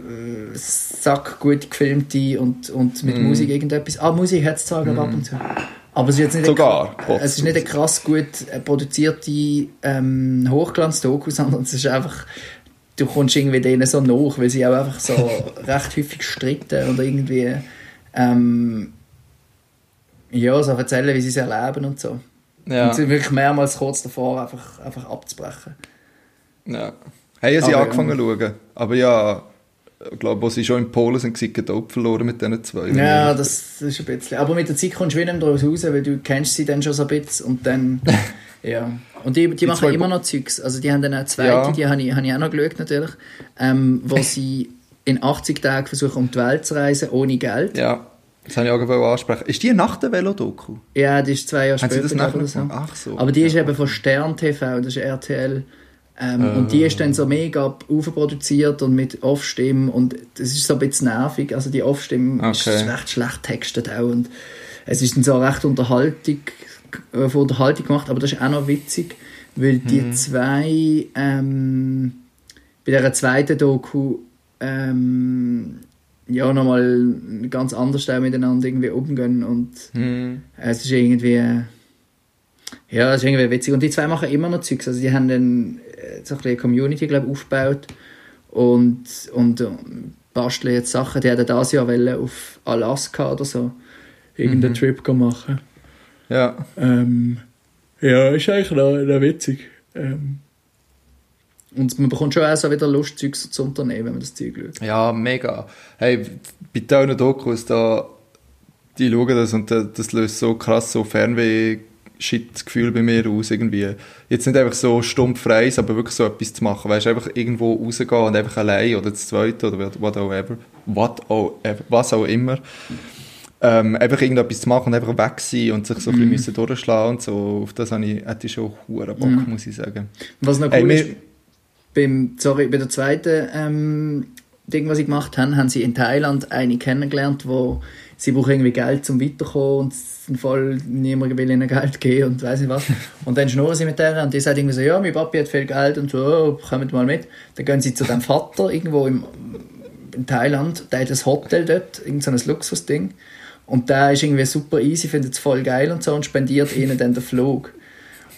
S2: Sack gut gefilmte und, und mit Musik irgendetwas. Ah, Musik hat es zwar mm. ab und zu. Aber es ist jetzt nicht
S3: Sogar,
S2: eine, es ist nicht eine krass gut äh, produzierte ähm, Hochglanz-Doku, sondern es ist einfach du kommst irgendwie denen so nach, weil sie auch einfach so recht häufig stritten oder irgendwie ähm, ja, so erzählen, wie sie es erleben und so.
S3: Ja.
S2: Und sind wirklich mehrmals kurz davor, einfach, einfach abzubrechen.
S3: Ja. Haben ja sie
S2: Aber,
S3: angefangen zu schauen. Aber ja, ich glaube, als sie schon in Polen sind, sind sie verloren mit diesen zwei.
S2: Ja, das ist ein bisschen. Aber mit der Zeit kommst du wieder daraus raus, weil du kennst sie dann schon so ein bisschen und dann. ja. Und die, die, machen
S3: zwei
S2: immer noch Zeugs. Also die haben dann eine zweite,
S3: Ja.
S2: die habe ich, habe ich auch noch geschaut natürlich, ähm, wo sie in 80 Tagen versuchen, um die Welt zu reisen, ohne Geld.
S3: Ja, das habe ich auch ansprechen. Ist die nach der Velodoku?
S2: Ja, die ist zwei Jahre
S3: Haben sie
S2: später.
S3: das nachher
S2: oder so.
S3: Ach so.
S2: Aber die ist
S3: Ja.
S2: eben von Stern TV, das ist RTL. Ähm,
S3: Ah.
S2: Und die ist dann so mega aufproduziert und mit Off-Stimmen und das ist so ein bisschen nervig. Also die Off-Stimme ist
S3: Okay.
S2: recht schlecht textet auch und es ist dann so recht Unterhaltung, äh, von Unterhaltung gemacht, aber das ist auch noch witzig, weil die
S3: Mhm.
S2: zwei ähm, bei der zweiten Doku ähm, ja nochmal ganz anders auch miteinander irgendwie umgehen und
S3: Hm.
S2: es ist irgendwie. Ja, es ist irgendwie witzig. Und die zwei machen immer noch Zeugs. Also die haben dann äh, so ein eine Community, glaube ich, aufgebaut. Und, und äh, basteln jetzt Sachen. Die hätten das Jahr auf Alaska oder so irgendeinen Trip gehen machen.
S3: Ja.
S2: Ähm, ja, ist eigentlich noch, noch witzig. Ähm, und man bekommt schon auch so wieder Lust, Zeugs zu unternehmen, wenn man das Zeug schaut.
S3: Ja, mega. Hey, bei diesen Dokus, da, die schauen das und da- das löst so krass so Fernweh-Shit-Gefühl bei mir aus irgendwie. Jetzt nicht einfach so stumpf reis, aber wirklich so etwas zu machen. Weißt du, einfach irgendwo rausgehen und einfach allein oder zu zweit oder what- what auch ever, what auch ever, was auch immer. Ähm, einfach irgendetwas zu machen und einfach weg sein und sich so ein
S2: Mhm.
S3: bisschen müssen durchschlagen und so. Auf das habe ich, ich schon hure Bock,
S2: Mhm.
S3: muss ich sagen.
S2: Was noch cool
S3: wir-
S2: ist, beim, sorry, bei der zweiten ähm, Ding, was sie gemacht haben, haben sie in Thailand eine kennengelernt, wo sie brauchen irgendwie Geld zum Weiterkommen und es sind voll niemand will ihnen Geld geben und weiß nicht was. Und dann schnurren sie mit der und die sagt irgendwie so, ja, mein Papi hat viel Geld und so, oh, kommt mal mit. Dann gehen sie zu dem Vater irgendwo im, in Thailand, der hat ein Hotel dort, irgend so ein Luxusding. Und der ist irgendwie super easy, findet es voll geil und so und spendiert ihnen dann den Flug.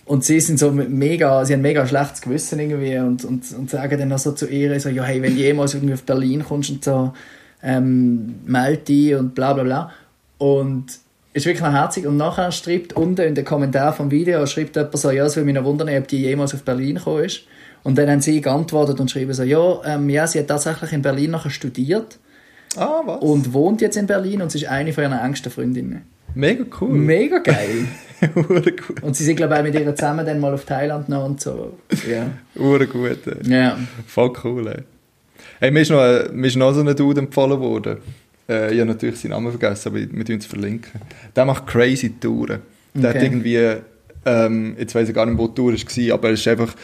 S2: Und sie sind so mega, sie haben mega schlechtes Gewissen irgendwie und, und, und sagen dann auch so zu ihr, so, ja, hey, wenn du jemals irgendwie auf Berlin kommst und so, ähm, meld dich und bla bla bla. Und ist wirklich noch herzig. Und nachher schreibt unten in den Kommentar vom Video, schreibt jemand so, ja, es würde mich noch wundern, ob die jemals auf Berlin gekommen ist. Und dann haben sie geantwortet und schreiben so, ja, ähm, ja, sie hat tatsächlich in Berlin nachher studiert
S3: Ah, was?
S2: und wohnt jetzt in Berlin und sie ist eine von ihren engsten Freundinnen.
S3: Mega cool.
S2: Mega geil.
S3: Gut.
S2: Und sie sind, glaube ich, auch mit ihr zusammen dann mal auf Thailand noch und so. Ja.
S3: Hure gut.
S2: Ja.
S3: Voll cool, ey. Hey, mir ist noch, mir ist noch so ein Dude empfohlen worden. Äh, ich habe natürlich seinen Namen vergessen, aber wir tun es verlinken. Der macht crazy Touren. Der
S2: Okay.
S3: hat irgendwie, ähm, jetzt weiß ich gar nicht, wo die Tour war, aber er ist einfach,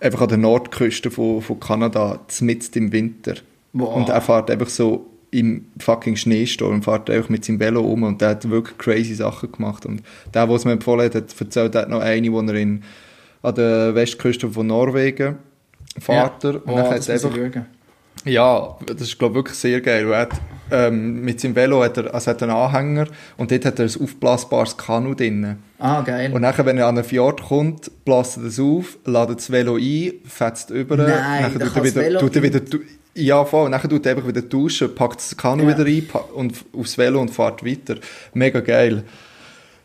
S3: einfach an der Nordküste von, von Kanada, mitten im Winter.
S2: Wow.
S3: Und er fährt einfach so im fucking Schneesturm, fährt einfach mit seinem Velo um und der hat wirklich crazy Sachen gemacht. Und der, der es mir empfohlen hat, hat erzählt, der hat noch eine, wo er in, an der Westküste von Norwegen fährt. er. Und
S2: Oh,
S3: dann hat er
S2: muss ich
S3: einfach ja, das ist glaube wirklich sehr geil. Er hat, ähm, mit seinem Velo hat er, also hat er einen Anhänger und dort hat er ein aufblasbares Kanu drin.
S2: Ah, geil.
S3: Und dann, wenn er an einen Fjord kommt, bläst er das auf, ladet das Velo ein, fetzt über.
S2: Nein,
S3: dann
S2: da
S3: tut er wieder, tut er wieder, ja voll, dann tut er einfach wieder duschen, packt das Kanu
S2: Ja.
S3: wieder ein pa- und aufs Velo und fährt weiter. Mega geil.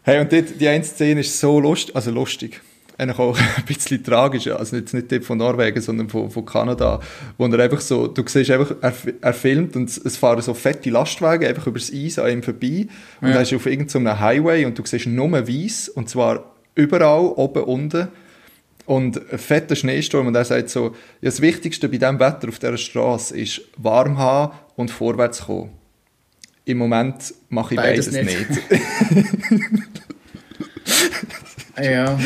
S3: Hey, und dort, die eine Szene ist so lustig, also lustig. Eigentlich auch ein bisschen tragisch, also jetzt nicht von Norwegen, sondern von, von Kanada, wo er einfach so, du siehst einfach, er, er filmt und es- fahren so fette Lastwagen einfach übers Eis an ihm vorbei und
S2: Ja.
S3: er ist auf irgendeinem Highway und du siehst nur weiß und zwar überall, oben, unten und ein fetter Schneesturm und er sagt so, ja, das Wichtigste bei diesem Wetter auf dieser Straße ist warm haben und vorwärts kommen. Im Moment mache ich
S2: Beides
S3: beides,
S2: nicht.
S3: nicht.
S2: ja.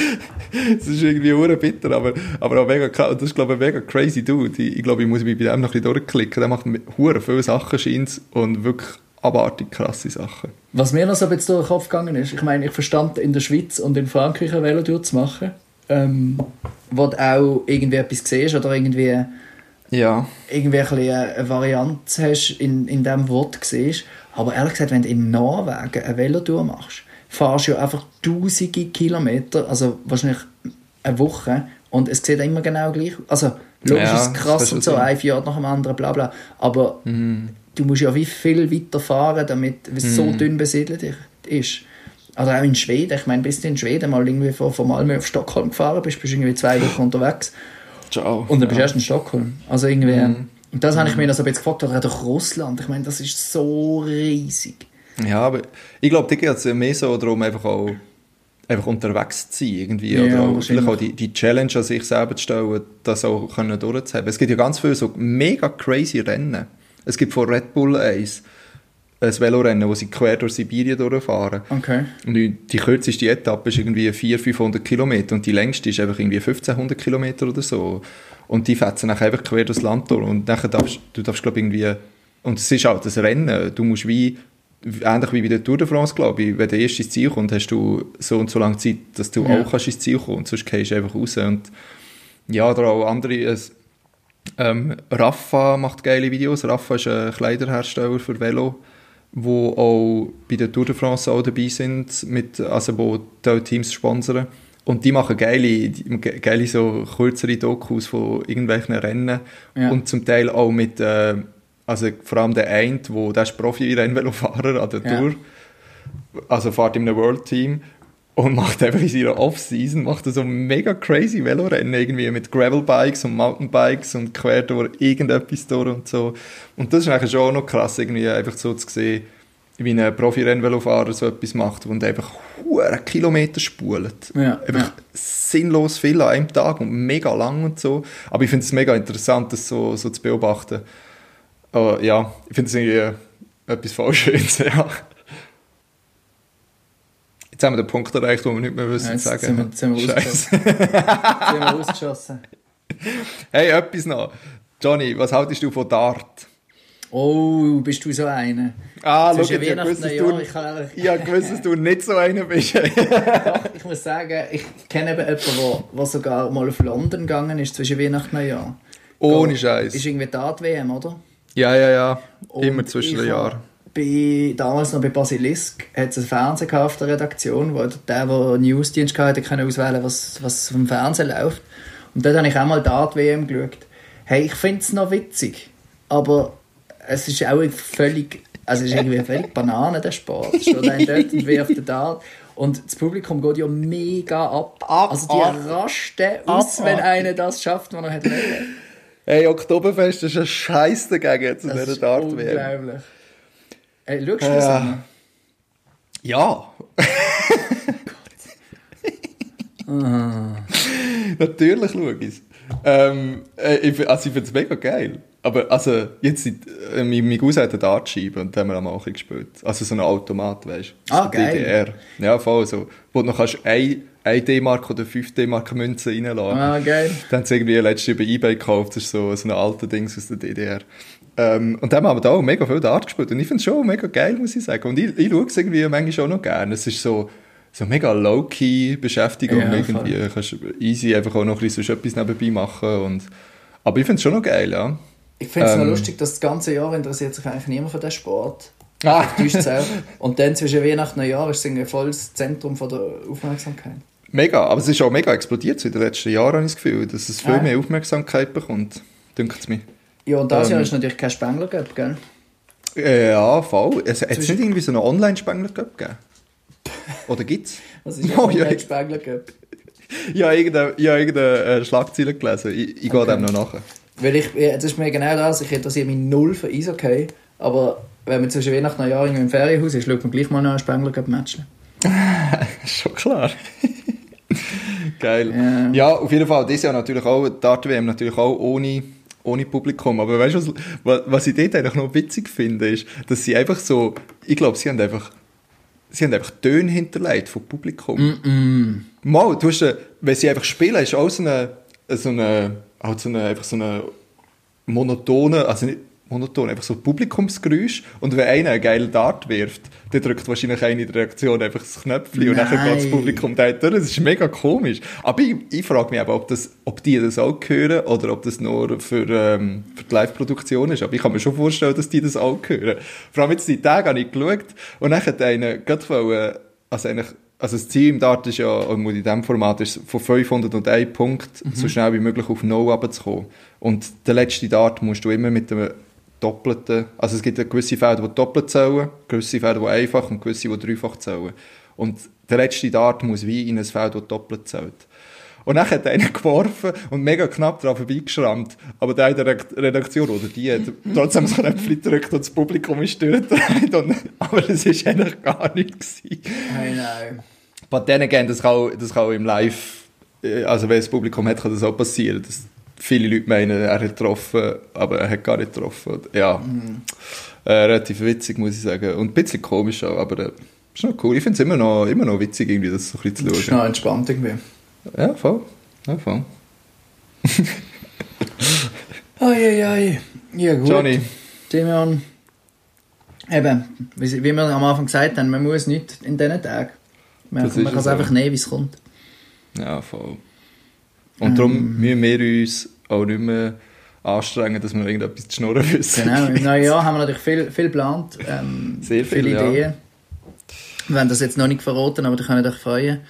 S3: Das ist irgendwie hure bitter, aber, aber auch mega, das ist glaube ich ein mega crazy Dude. Ich, ich glaube, ich muss mich bei dem noch ein bisschen durchklicken. Der macht hure viele Sachen scheint's und wirklich abartig krasse Sachen.
S2: Was mir noch so ein bisschen durch den Kopf gegangen ist, ich meine, ich verstand in der Schweiz und in Frankreich eine Velotour zu machen, ähm, wo du auch irgendwie etwas siehst oder irgendwie,
S3: Ja.
S2: irgendwie ein eine Varianz hast in, in dem, was du siehst. Aber ehrlich gesagt, wenn du in Norwegen eine Velotour machst, fahrst du ja einfach tausende Kilometer, also wahrscheinlich eine Woche, und es sieht immer genau gleich aus. Also, logisch
S3: Ja,
S2: ist es krass und so, ein Fjord nach dem anderen, bla bla. Aber
S3: Mhm.
S2: du musst ja wie viel weiter fahren, damit es so dünn besiedelt ist. Oder auch in Schweden. Ich meine, bist du in Schweden mal irgendwie von, von Malmö auf Stockholm gefahren, bist, bist irgendwie zwei Wochen unterwegs
S3: Ciao.
S2: und dann bist du
S3: ja.
S2: erst in Stockholm. Also irgendwie, und das habe ich mir noch so ein bisschen gefragt, oder auch durch Russland. Ich meine, das ist so riesig.
S3: Ja, aber ich glaube, da geht es mehr so darum, einfach auch einfach unterwegs zu sein irgendwie.
S2: Ja,
S3: oder auch, vielleicht auch die, die Challenge an sich selber zu stellen, das auch können durchzuhaben. Es gibt ja ganz viele so mega crazy Rennen. Es gibt von Red Bull eins, ein Velorennen, wo sie quer durch Sibirien durchfahren.
S2: Okay.
S3: Und die, kürzeste Etappe ist irgendwie 400, 500 Kilometer und die längste ist einfach irgendwie 1500 Kilometer oder so. Und die fetzen dann einfach quer durchs Land durch. Und dann darfst du darfst, glaube irgendwie, und es ist halt das Rennen, du musst wie, ähnlich wie bei der Tour de France, glaube ich, wenn du erst ins Ziel kommst, hast du so und so lange Zeit, dass du
S2: Ja.
S3: auch kannst ins Ziel kommen sonst gehst du einfach raus. Und ja, oder auch andere, es, ähm, Rafa macht geile Videos. Rafa ist ein Kleiderhersteller für Velo, wo auch bei der Tour de France auch dabei sind, mit, also wo die Teams sponsern. Und die machen geile, geile so kürzere Dokus von irgendwelchen Rennen
S2: Ja.
S3: und zum Teil auch mit, äh, also vor allem der eine, wo der ist Profi-Rennvelofahrer an der
S2: Ja.
S3: Tour, also fährt in einem World Team und macht einfach in seiner Off-Season macht er so mega crazy Velorennen irgendwie mit Gravelbikes und Mountainbikes und quer durch irgendetwas durch und so. Und das ist eigentlich schon auch noch krass, irgendwie einfach so zu sehen, wie ein Profi-Rennvelofahrer so etwas macht und einfach hure Kilometer spult.
S2: Ja,
S3: Einfach
S2: ja.
S3: sinnlos viel an einem Tag und mega lang und so. Aber ich finde es mega interessant, das so, so zu beobachten. Aber ja, ich finde es irgendwie etwas voll Schönes, ja. Jetzt haben wir den Punkt erreicht, wo wir nicht mehr wissen
S2: jetzt
S3: sagen.
S2: sind wir- jetzt sind wir sind ausgeschossen.
S3: Hey, etwas noch. Johnny, was haltest du von Dart?
S2: Oh, bist du so einer?
S3: Ah, schau, ich
S2: Weihnachten
S3: gewusst, dass
S2: und
S3: du,
S2: Neujahr, ich
S3: ich habe gewusst, dass du nicht so einer bist.
S2: Doch, ich muss sagen, ich kenne eben jemanden, der, sogar mal auf London gegangen ist zwischen Weihnachten und Neujahr.
S3: Ohne Scheiß.
S2: Ist irgendwie Dart-WM, oder?
S3: Ja, ja, ja.
S2: Und
S3: Immer zwischen den Jahren.
S2: Bei, damals noch bei Basilisk hat es einen Fernseher auf der Redaktion, wo der, der Newsdienst hatte, konnte auswählen, was, was vom Fernsehen läuft. Und dort habe ich auch mal Dart-WM geschaut. Hey, ich finde es noch witzig, aber es ist auch völlig, also es ist irgendwie völlig Banane, der Sport. Steht dort und wirft den Dart. Und das Publikum geht ja mega ab. also die
S3: ab.
S2: rasten aus, wenn
S3: Abartig.
S2: einer das schafft, was er hat wollen.
S3: Hey, Oktoberfest ist ein Scheiß dagegen zu
S2: Das
S3: dieser Dart-WM.
S2: unglaublich. Hey, schaust du das
S3: Ja.
S2: an?
S3: Ja. Natürlich schaue ich es. Ähm, äh, ich, also ich finde es mega geil. Aber also, jetzt sind, äh, mein, mein Cousin hat eine Dartscheibe und da haben wir am Anfang gespielt. Also so ein Automat, weißt du?
S2: Ah, geil.
S3: DDR. Ja, voll so. Wo du noch kannst ein, ein D-Mark oder 5 D-Mark Münzen reinladen.
S2: Ah, geil.
S3: Dann haben sie irgendwie letztes über Ebay gekauft, das ist so, so ein alter Dings aus der DDR. Ähm, und dann haben wir da auch mega viel Dart gespielt. Und ich finde es schon mega geil, muss ich sagen. Und ich, ich schaue es irgendwie manchmal schon noch gerne. Es ist so, so mega low-key Beschäftigung.
S2: Ja,
S3: irgendwie. Du kannst easy einfach auch noch ein bisschen etwas nebenbei machen. Und, aber ich finde es schon noch geil, ja.
S2: Ich finde es noch
S3: Ähm.
S2: lustig, dass das ganze Jahr interessiert sich eigentlich niemand für den Sport.
S3: Ah.
S2: Auch. Und dann zwischen Weihnachten und Neujahr ist es irgendwie voll das Zentrum von der Aufmerksamkeit.
S3: Mega, aber es ist auch mega explodiert so in den letzten Jahren, habe ich das Gefühl, dass es viel
S2: Ah.
S3: mehr Aufmerksamkeit bekommt. Dünkt es mir.
S2: Ja, und das
S3: Ähm.
S2: Jahr ist natürlich kein Spengler gehabt, gell?
S3: Äh, Ja, voll. Es hat es nicht irgendwie so einen Online-Spengler gegeben? Oder gibt's?
S2: Was ist
S3: Oh,
S2: oh,
S3: ja.
S2: ja. Spengler gehabt?
S3: Ja, irgendeine, ja, irgendeine äh, Schlagzeile gelesen. Ich, ich gehe
S2: Okay.
S3: dem noch nachher.
S2: Weil ich, ja, das ist mir genau das, ich interessiere mich null für Eishockey, aber wenn man zwischen Weihnachten und irgendwie im Ferienhaus ist, schaut man gleich mal noch ein Spengler gehabt Match.
S3: Schon klar. Geil.
S2: Ja.
S3: Ja. auf jeden Fall. Dieses Jahr natürlich auch, Dart WM natürlich auch ohne, ohne Publikum. Aber weißt du, was, was, ich dort eigentlich noch witzig finde, ist, dass sie einfach so, ich glaube, sie haben einfach, sie haben einfach Töne hinterlegt vom Publikum. Mal, du hast, eine- wenn sie einfach spielen, ist auch so eine, so eine, halt so eine, einfach so eine monotone, also nicht monoton, einfach so Publikumsgeräusch. Und wenn einer einen geilen Dart wirft, dann drückt wahrscheinlich eine in der Reaktion einfach das Knöpfchen und dann geht das. Publikum dort durch. Das ist mega komisch. Aber ich, ich frage mich aber, ob, das, ob die das auch hören oder ob das nur für, ähm, für die Live-Produktion ist. Aber ich kann mir schon vorstellen, dass die das auch hören. Vor allem jetzt die Tage habe ich geschaut und dann hat einer gerade wollen, also eigentlich also das Ziel im Dart ist ja, und in diesem Format ist von 501 Punkten so schnell wie möglich auf No runterzukommen. Und der letzte Dart musst du immer mit dem doppelte, also es gibt ja gewisse Felder, die doppelt zählen, gewisse Felder, die einfach und gewisse, die dreifach zählen. Und der letzte Dart muss wie in ein Feld, das doppelt zählt. Und dann hat einer geworfen und mega knapp daran vorbeigeschrammt. Aber der in der Redaktion, oder die, hat trotzdem so ein Äpfel gedrückt und das Publikum ist durchgedreht. Aber das war eigentlich gar nichts.
S2: Hey, nein.
S3: Bei denen gehen, das kann, auch- das kann auch im Live, äh, also wenn das Publikum hat, kann das auch passieren. Dass viele Leute meinen, er hat getroffen, aber er hat gar nicht getroffen. Ja, äh, relativ witzig, muss ich sagen. Und ein bisschen komisch auch, aber äh, ist noch cool. Ich finde es immer noch, immer noch witzig, irgendwie, das so ein bisschen
S2: Das
S3: zu
S2: ist
S3: schauen.
S2: noch entspannt irgendwie.
S3: Ja, voll. Ja, voll.
S2: Ai, ai, ai. Ja, gut.
S3: Johnny,
S2: Timon, eben, wie, wie wir am Anfang gesagt haben, man muss nicht in diesen Tagen. Man,
S3: Das
S2: man
S3: ist
S2: kann es einfach nehmen, wie es kommt.
S3: ja, voll. Und darum müssen wir uns auch nicht mehr anstrengen, dass wir irgendetwas zu schnurren wissen.
S2: Genau, im neuen Jahr haben wir natürlich viel, viel geplant. Ähm,
S3: Sehr viel,
S2: viele
S3: ja.
S2: Ideen. Wir haben das jetzt noch nicht verraten, aber ihr könnt euch freuen.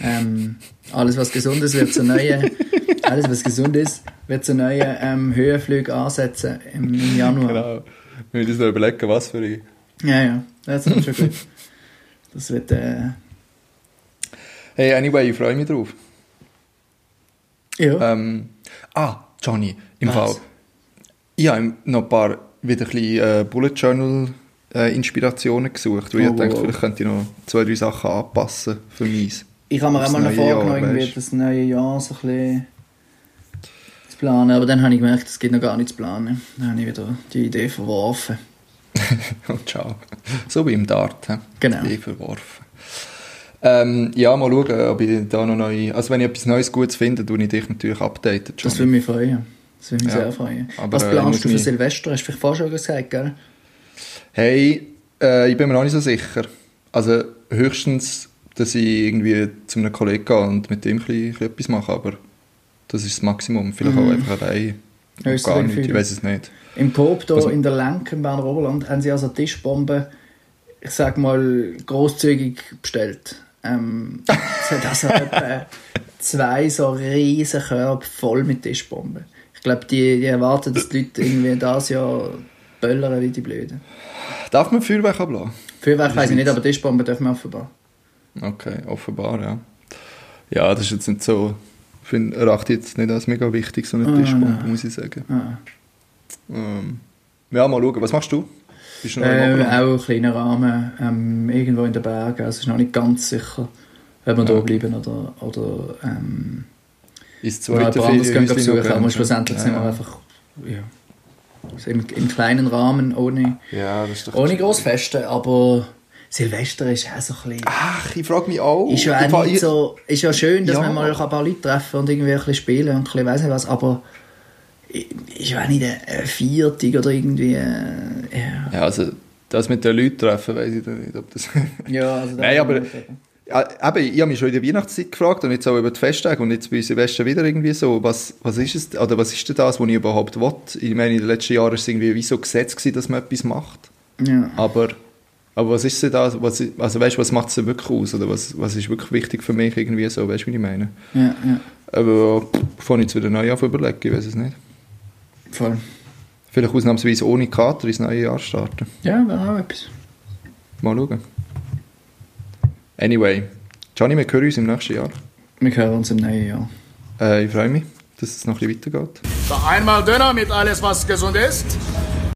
S2: Ähm, alles, was gesund ist, wird zu neuen, alles, was gesund ist, wird zu neuen ähm, Höhenflügen ansetzen im, im Januar.
S3: Genau. Wir müssen uns noch überlegen, was für ich.
S2: Ja, ja, das ist schon gut. Das wird, äh,
S3: Hey, anyway, ich freue mich drauf.
S2: ja.
S3: Ähm, ah, Johnny, im
S2: Was?
S3: Fall. Ich habe noch ein paar wieder ein bisschen, äh, Bullet Journal äh, Inspirationen gesucht, weil
S2: Oh,
S3: ich dachte,
S2: wow.
S3: vielleicht könnte ich noch zwei, drei Sachen anpassen für mich.
S2: Ich habe mir auch mal
S3: Jahr,
S2: vorgenommen, das neue Jahr so ein bisschen zu planen, aber dann habe ich gemerkt, es gibt noch gar nichts zu planen. Dann habe ich wieder die Idee verworfen.
S3: Und ciao. So wie im Dart. he?
S2: Genau.
S3: Die verworfen. Ähm, ja, mal schauen, ob ich da noch neu... Also wenn ich etwas Neues, Gutes finde, tue ich dich natürlich updaten.
S2: Das würde mich freuen. Das würde mich
S3: Ja.
S2: sehr freuen.
S3: Aber,
S2: Was
S3: äh,
S2: planst du für Silvester? Hast du vielleicht vorher schon gesagt, gell?
S3: Hey, äh, ich bin mir noch nicht so sicher. Also höchstens, dass ich irgendwie zu einem Kollegen gehe und mit dem ein bisschen, ein bisschen etwas mache, aber das ist das Maximum. Vielleicht auch einfach allein.
S2: Ist
S3: gar nicht, ich weiß es nicht.
S2: Im Coop hier in der Lenk im Berner Oberland haben sie also Tischbomben, ich sag mal, großzügig bestellt. Ähm, es hat also etwa zwei so riesen Körbe voll mit Tischbomben. Ich glaube, die, die erwarten, dass die Leute irgendwie das Jahr böllern wie die Blöden.
S3: Darf man Feuerwerk ablassen?
S2: Feuerwerk weiß ich nicht, aber Tischbomben dürfen wir offenbar.
S3: Okay, offenbar, ja. Ja, das ist jetzt nicht so... Ich finde, erachte jetzt nicht als mega wichtig, so eine
S2: Ah,
S3: Tischbombe,
S2: nein.
S3: muss ich sagen.
S2: Ah.
S3: Ähm, ja, mal schauen. Was machst du? Bist du noch
S2: Äh,
S3: Oberland?
S2: auch ein kleiner Rahmen, ähm, irgendwo in den Bergen. Also es ist noch nicht ganz sicher, ob wir
S3: Ja.
S2: da bleiben oder, oder ähm, jemand
S3: zweite
S2: anderes gehen besuchen. Aber schlussendlich
S3: ja.
S2: sind wir einfach ja, so im, im kleinen Rahmen, ohne,
S3: Ja, ist
S2: ohne Grossfeste. Aber Silvester ist auch so ein bisschen...
S3: Ach, ich frage mich auch.
S2: Ist ja auch nicht
S3: ich-
S2: so, ist ja schön, dass
S3: Ja.
S2: man mal ein paar Leute treffen und irgendwie ein bisschen spielen und ein bisschen weiss nicht was, aber ist ja auch nicht ein Viertig oder irgendwie, äh, ja.
S3: Ja, also das mit den Leuten treffen, weiß ich nicht, ob das...
S2: Ja, also
S3: Nein, aber ja, eben, ich habe mich schon in der Weihnachtszeit gefragt und jetzt auch über die Festtage und jetzt bei Silvester wieder irgendwie so, was, was ist es, oder was ist denn das, was ich überhaupt will? Ich meine, in den letzten Jahren war es irgendwie wie so Gesetz gewesen, dass man etwas macht,
S2: Ja.
S3: aber, aber was ist denn das, was, also weißt was macht es denn wirklich aus, oder was, was ist wirklich wichtig für mich irgendwie so, weißt du, wie ich meine?
S2: Ja, ja,
S3: Aber fange ich jetzt wieder neu an zu überlegen, ich weiß es nicht.
S2: Voll.
S3: Vielleicht ausnahmsweise ohne Kater ins neue Jahr starten.
S2: Ja, wäre auch etwas.
S3: Mal schauen. Anyway, Johnny, wir hören uns im nächsten Jahr.
S2: Wir hören uns im neuen Jahr.
S3: Äh, ich freue mich, dass es noch ein bisschen weitergeht.
S1: So einmal Döner mit alles, was gesund ist.